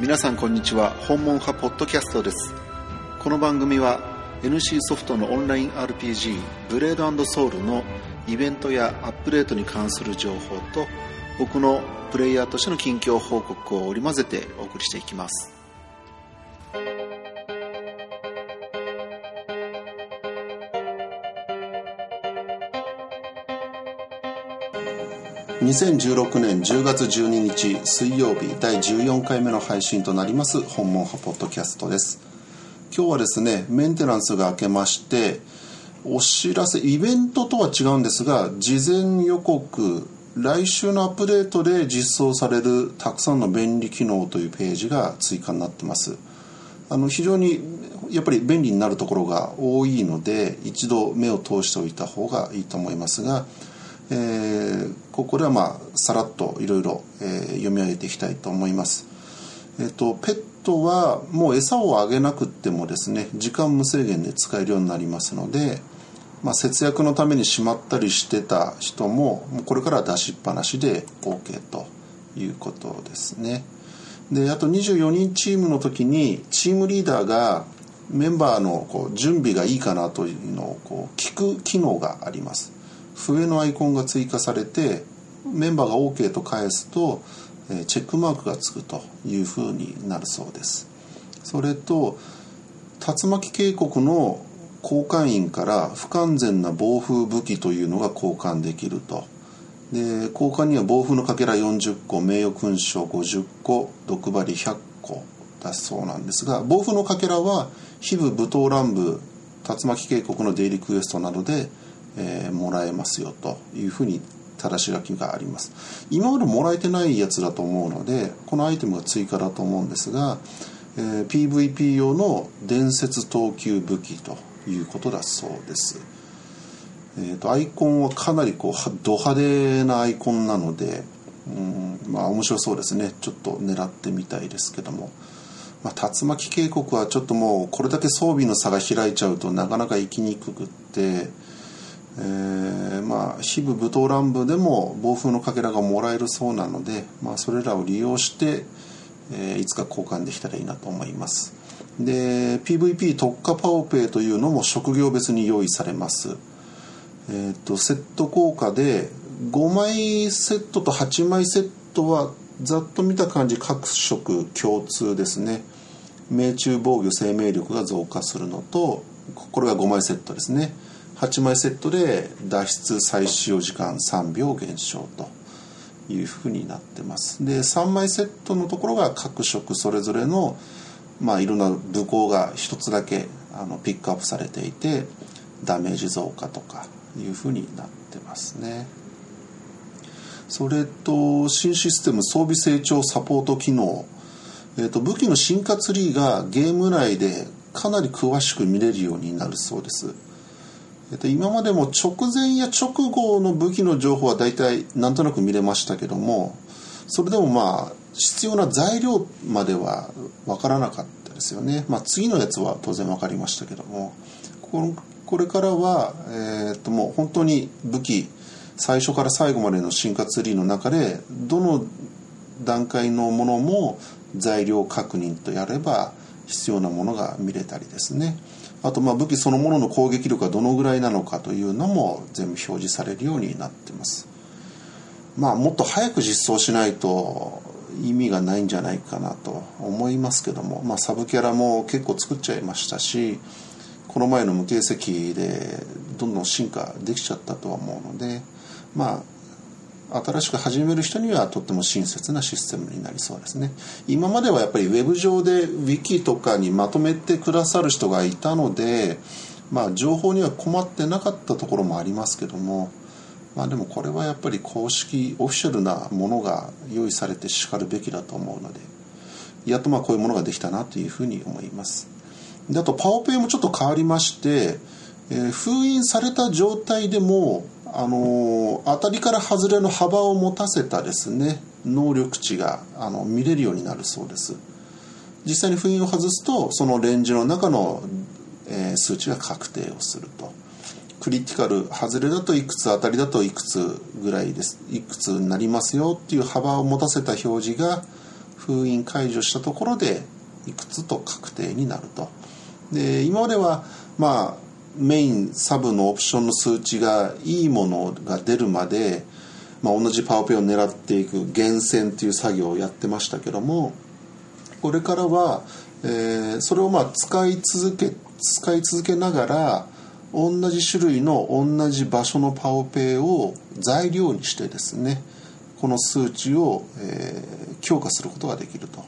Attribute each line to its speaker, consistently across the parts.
Speaker 1: 皆さんこんにちは。訪問派ポッドキャストです。この番組は NC ソフトのオンライン RPG ブレードソウルのイベントやアップデートに関する情報と僕のプレイヤーとしての近況報告を織り交ぜてお送りしていきます。2016年10月12日水曜日第14回目の配信となります本門派ポッドキャストです。今日はですねメンテナンスが明けましてお知らせイベントとは違うんですが事前予告来週のアップデートで実装されるたくさんの便利機能というページが追加になってます。あの非常にやっぱり便利になるところが多いので一度目を通しておいた方がいいと思いますがえー、ここではまあさらっといろいろ読み上げていきたいと思います。えーと、ペットはもう餌をあげなくってもですね時間無制限で使えるようになりますので、まあ、節約のためにしまったりしてた人ももうこれからは出しっぱなしで OK ということですね。であと24人チームの時にチームリーダーがメンバーのこう準備がいいかなというのをこう聞く機能があります。笛のアイコンが追加されてメンバーが OK と返すとチェックマークがつくというふうになるそうです。それと竜巻渓谷の交換員から不完全な暴風武器というのが交換できると。で交換には暴風のかけら40個名誉勲章50個毒針100個だそうなんですが暴風のかけらは非部武闘乱舞竜巻渓谷の出入りクエストなどでえー、もらえますよというふうに正し書きがあります。今までもらえてないやつだと思うのでこのアイテムが追加だと思うんですが、えー、PVP 用の伝説投球武器ということだそうです、えーと、アイコンはかなりこうド派手なアイコンなのでうんまあ面白そうですね。ちょっと狙ってみたいですけども。まあ、竜巻渓谷はちょっともうこれだけ装備の差が開いちゃうとなかなか行きにくくってえー、まあ非部武闘乱舞でも暴風のかけらがもらえるそうなので、まあ、それらを利用して、えー、いつか交換できたらいいなと思います。で PVP 特化パオペイというのも職業別に用意されます。えー、とセット効果で5枚セットと8枚セットはざっと見た感じ各色共通ですね。命中防御生命力が増加するのとこれが5枚セットですね。8枚セットで脱出再使用時間3秒減少というふうになってます。で3枚セットのところが各色それぞれのまあいろんな武功が1つだけあのピックアップされていてダメージ増加とかいうふうになってますね。それと新システム装備成長サポート機能、えー、と武器の進化ツリーがゲーム内でかなり詳しく見れるようになるそうです。えっと、今までも直前や直後の武器の情報は大体なんとなく見れましたけどもそれでもまあ必要な材料までは分からなかったですよね、まあ、次のやつは当然分かりましたけどもこれからは、えー、っともう本当に武器最初から最後までの進化ツリーの中でどの段階のものも材料確認とやれば必要なものが見れたりですね。あとまあ武器そのものの攻撃力がどのぐらいなのかというのも全部表示されるようになってます。まあもっと早く実装しないと意味がないんじゃないかなと思いますけども、まあ、サブキャラも結構作っちゃいましたしこの前の無形石でどんどん進化できちゃったとは思うのでまあ新しく始める人にはとっても親切なシステムになりそうですね。今まではやっぱりウェブ上で Wiki とかにまとめてくださる人がいたのでまあ情報には困ってなかったところもありますけどもまあでもこれはやっぱり公式オフィシャルなものが用意されてしかるべきだと思うのでやっとまあこういうものができたなというふうに思います。であとパワーペイもちょっと変わりまして、えー、封印された状態でもあの当たりから外れの幅を持たせたですね能力値があの見れるようになるそうです。実際に封印を外すとそのレンジの中の、えー、数値が確定をすると。クリティカル外れだといくつ当たりだといくつぐらいですいくつになりますよっていう幅を持たせた表示が封印解除したところでいくつと確定になると。で今まではまあメインサブのオプションの数値がいいものが出るまで、まあ、同じパワーペイを狙っていく厳選っていう作業をやってましたけどもこれからは、えー、それをまあ使い続け使い続けながら同じ種類の同じ場所のパオペイを材料にしてですねこの数値を、えー、強化することができると。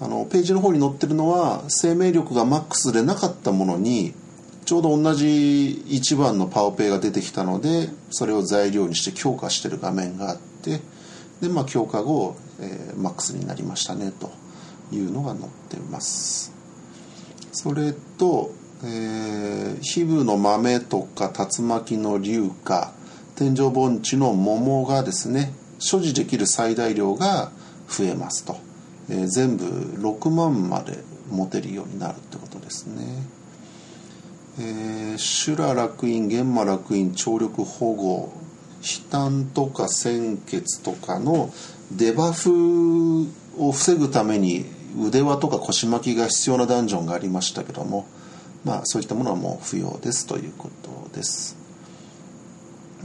Speaker 1: あのページの方に載ってるのは生命力がマックスでなかったものにちょうど同じ1番のパオペイが出てきたのでそれを材料にして強化してる画面があってで、まあ、強化後、えー、マックスになりましたねというのが載ってます。それと、えー、皮膚の豆とか竜巻の硫化天井盆地の桃がですね所持できる最大量が増えますと、えー、全部6万まで持てるようになるってことですね。えー、修羅楽院玄魔楽院聴力保護悲嘆とか鮮血とかのデバフを防ぐために腕輪とか腰巻きが必要なダンジョンがありましたけどもまあそういったものはもう不要ですということです。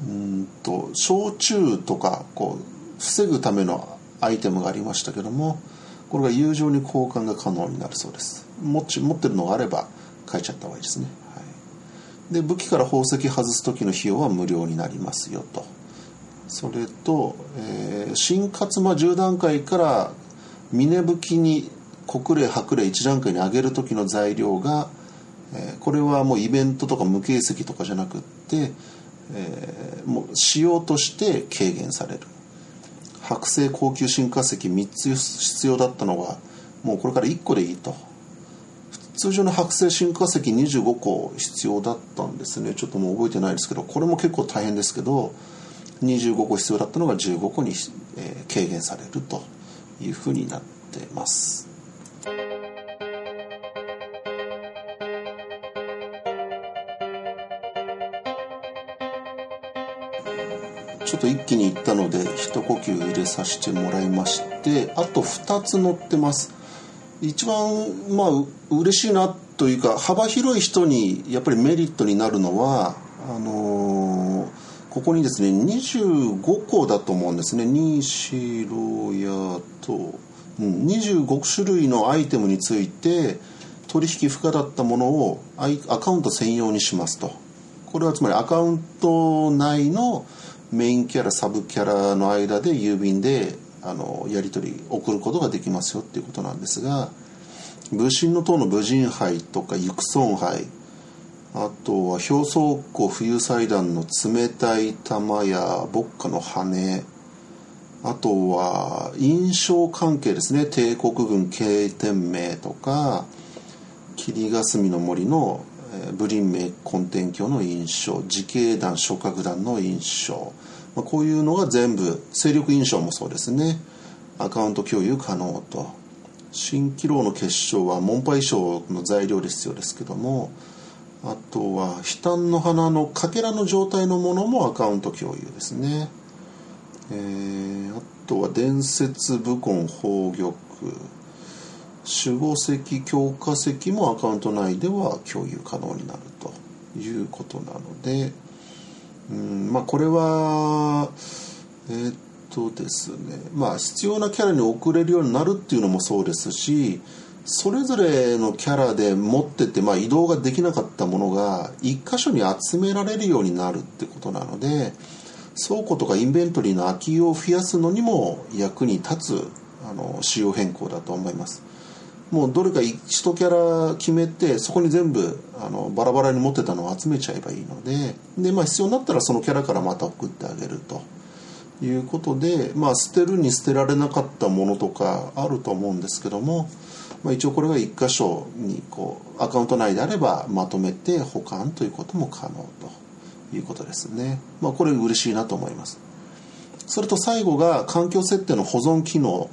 Speaker 1: うんと焼酎とかこう防ぐためのアイテムがありましたけどもこれが友情に交換が可能になるそうです。持ち持ってるのがあれば変えちゃった方がいいですね。で武器から宝石外す時の費用は無料になりますよと。それと、えー、新勝間10段階から峰武器に国霊白霊1段階に上げる時の材料が、えー、これはもうイベントとか無形石とかじゃなくって、えー、もう仕様として軽減される。剥製高級新化石3つ必要だったのがもうこれから1個でいいと。通常の剥製新化石25個必要だったんですね。ちょっともう覚えてないですけどこれも結構大変ですけど25個必要だったのが15個に、えー、軽減されるというふうになってます。ちょっと一気にいったので一呼吸入れさせてもらいましてあと2つ載ってます。一番まあ嬉しいなというか幅広い人にやっぱりメリットになるのはあのー、ここにですね25個だと思うんですね。ニシロヤと、うん、25種類のアイテムについて取引不可だったものをアカウント専用にしますと。これはつまりアカウント内のメインキャラサブキャラの間で郵便であのやり取り送ることができますよっていうことなんですが武神の塔の武神杯とか行孫杯あとは表層湖冬祭壇の冷たい玉や牧歌の羽あとは印象関係ですね帝国軍経天名とか霧霞の森の武林名根天教の印象自警団諸角団の印象まあ、こういうのが全部勢力印象もそうですね。アカウント共有可能と。新機能の結晶は門牌衣装の材料で必要ですけども。あとは悲嘆の花のかけらの状態のものもアカウント共有ですね、えー、あとは伝説武根宝玉。守護石強化石もアカウント内では共有可能になるということなので。うんまあこれはえー、っとですねまあ必要なキャラに送れるようになるっていうのもそうですしそれぞれのキャラで持ってて、まあ、移動ができなかったものが一箇所に集められるようになるってことなので倉庫とかインベントリーの空きを増やすのにも役に立つあの仕様変更だと思います。もうどれか1キャラ決めてそこに全部あのバラバラに持ってたのを集めちゃえばいいのでで、まあ、必要になったらそのキャラからまた送ってあげるということで、まあ、捨てるに捨てられなかったものとかあると思うんですけども、まあ、一応これが1箇所にこうアカウント内であればまとめて保管ということも可能ということですね、まあ、これ嬉しいなと思います。それと最後が環境設定の保存機能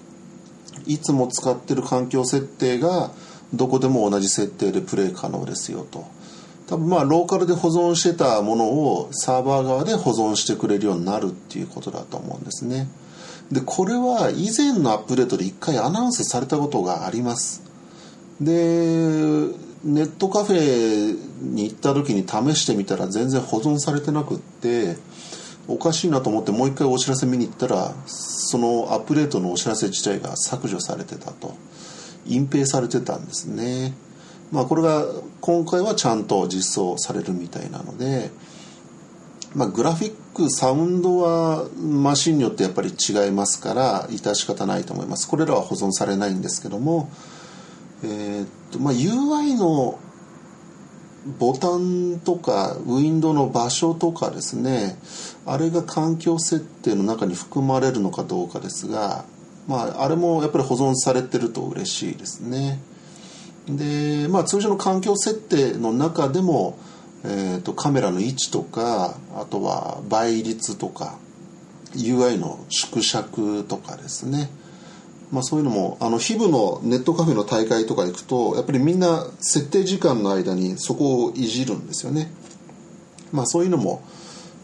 Speaker 1: いつも使ってる環境設定がどこでも同じ設定でプレイ可能ですよと。多分まあローカルで保存してたものをサーバー側で保存してくれるようになるっていうことだと思うんですね。でこれは以前のアップデートで1回アナウンスされたことがあります。でネットカフェに行った時に試してみたら全然保存されてなくっておかしいなと思ってもう一回お知らせ見に行ったらそのアップデートのお知らせ自体が削除されてたと。隠蔽されてたんですね。まあこれが今回はちゃんと実装されるみたいなのでまあ、グラフィックサウンドはマシンによってやっぱり違いますから致し方ないと思います。これらは保存されないんですけども、えー、っとまあ、UI のボタンとかウィンドウの場所とかですねあれが環境設定の中に含まれるのかどうかですが、まあ、あれもやっぱり保存されてると嬉しいですね。で、まあ、通常の環境設定の中でもえーと、カメラの位置とかあとは倍率とか UI の縮尺とかですね、まあ、そういうのもあの日々のネットカフェの大会とか行くとやっぱりみんな設定時間の間にそこをいじるんですよね、まあ、そういうのも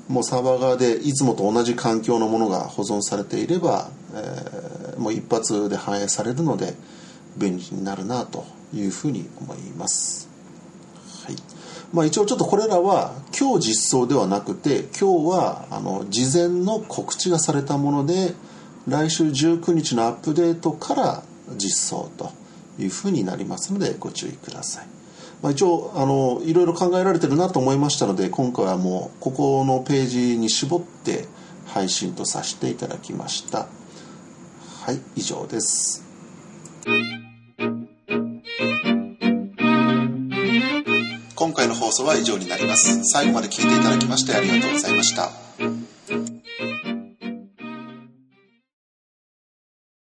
Speaker 1: もうサーバー側でいつもと同じ環境のものが保存されていれば、えー、もう一発で反映されるので便利になるなというふうに思います。はいまあ、一応ちょっとこれらは今日実装ではなくて今日はあの事前の告知がされたもので来週19日のアップデートから実装というふうになりますのでご注意ください、まあ、一応あのいろいろ考えられてるなと思いましたので今回はもうここのページに絞って配信とさせていただきましたはい以上です今回の放送は以上になります。最後まで聞いていただきましてありがとうございました。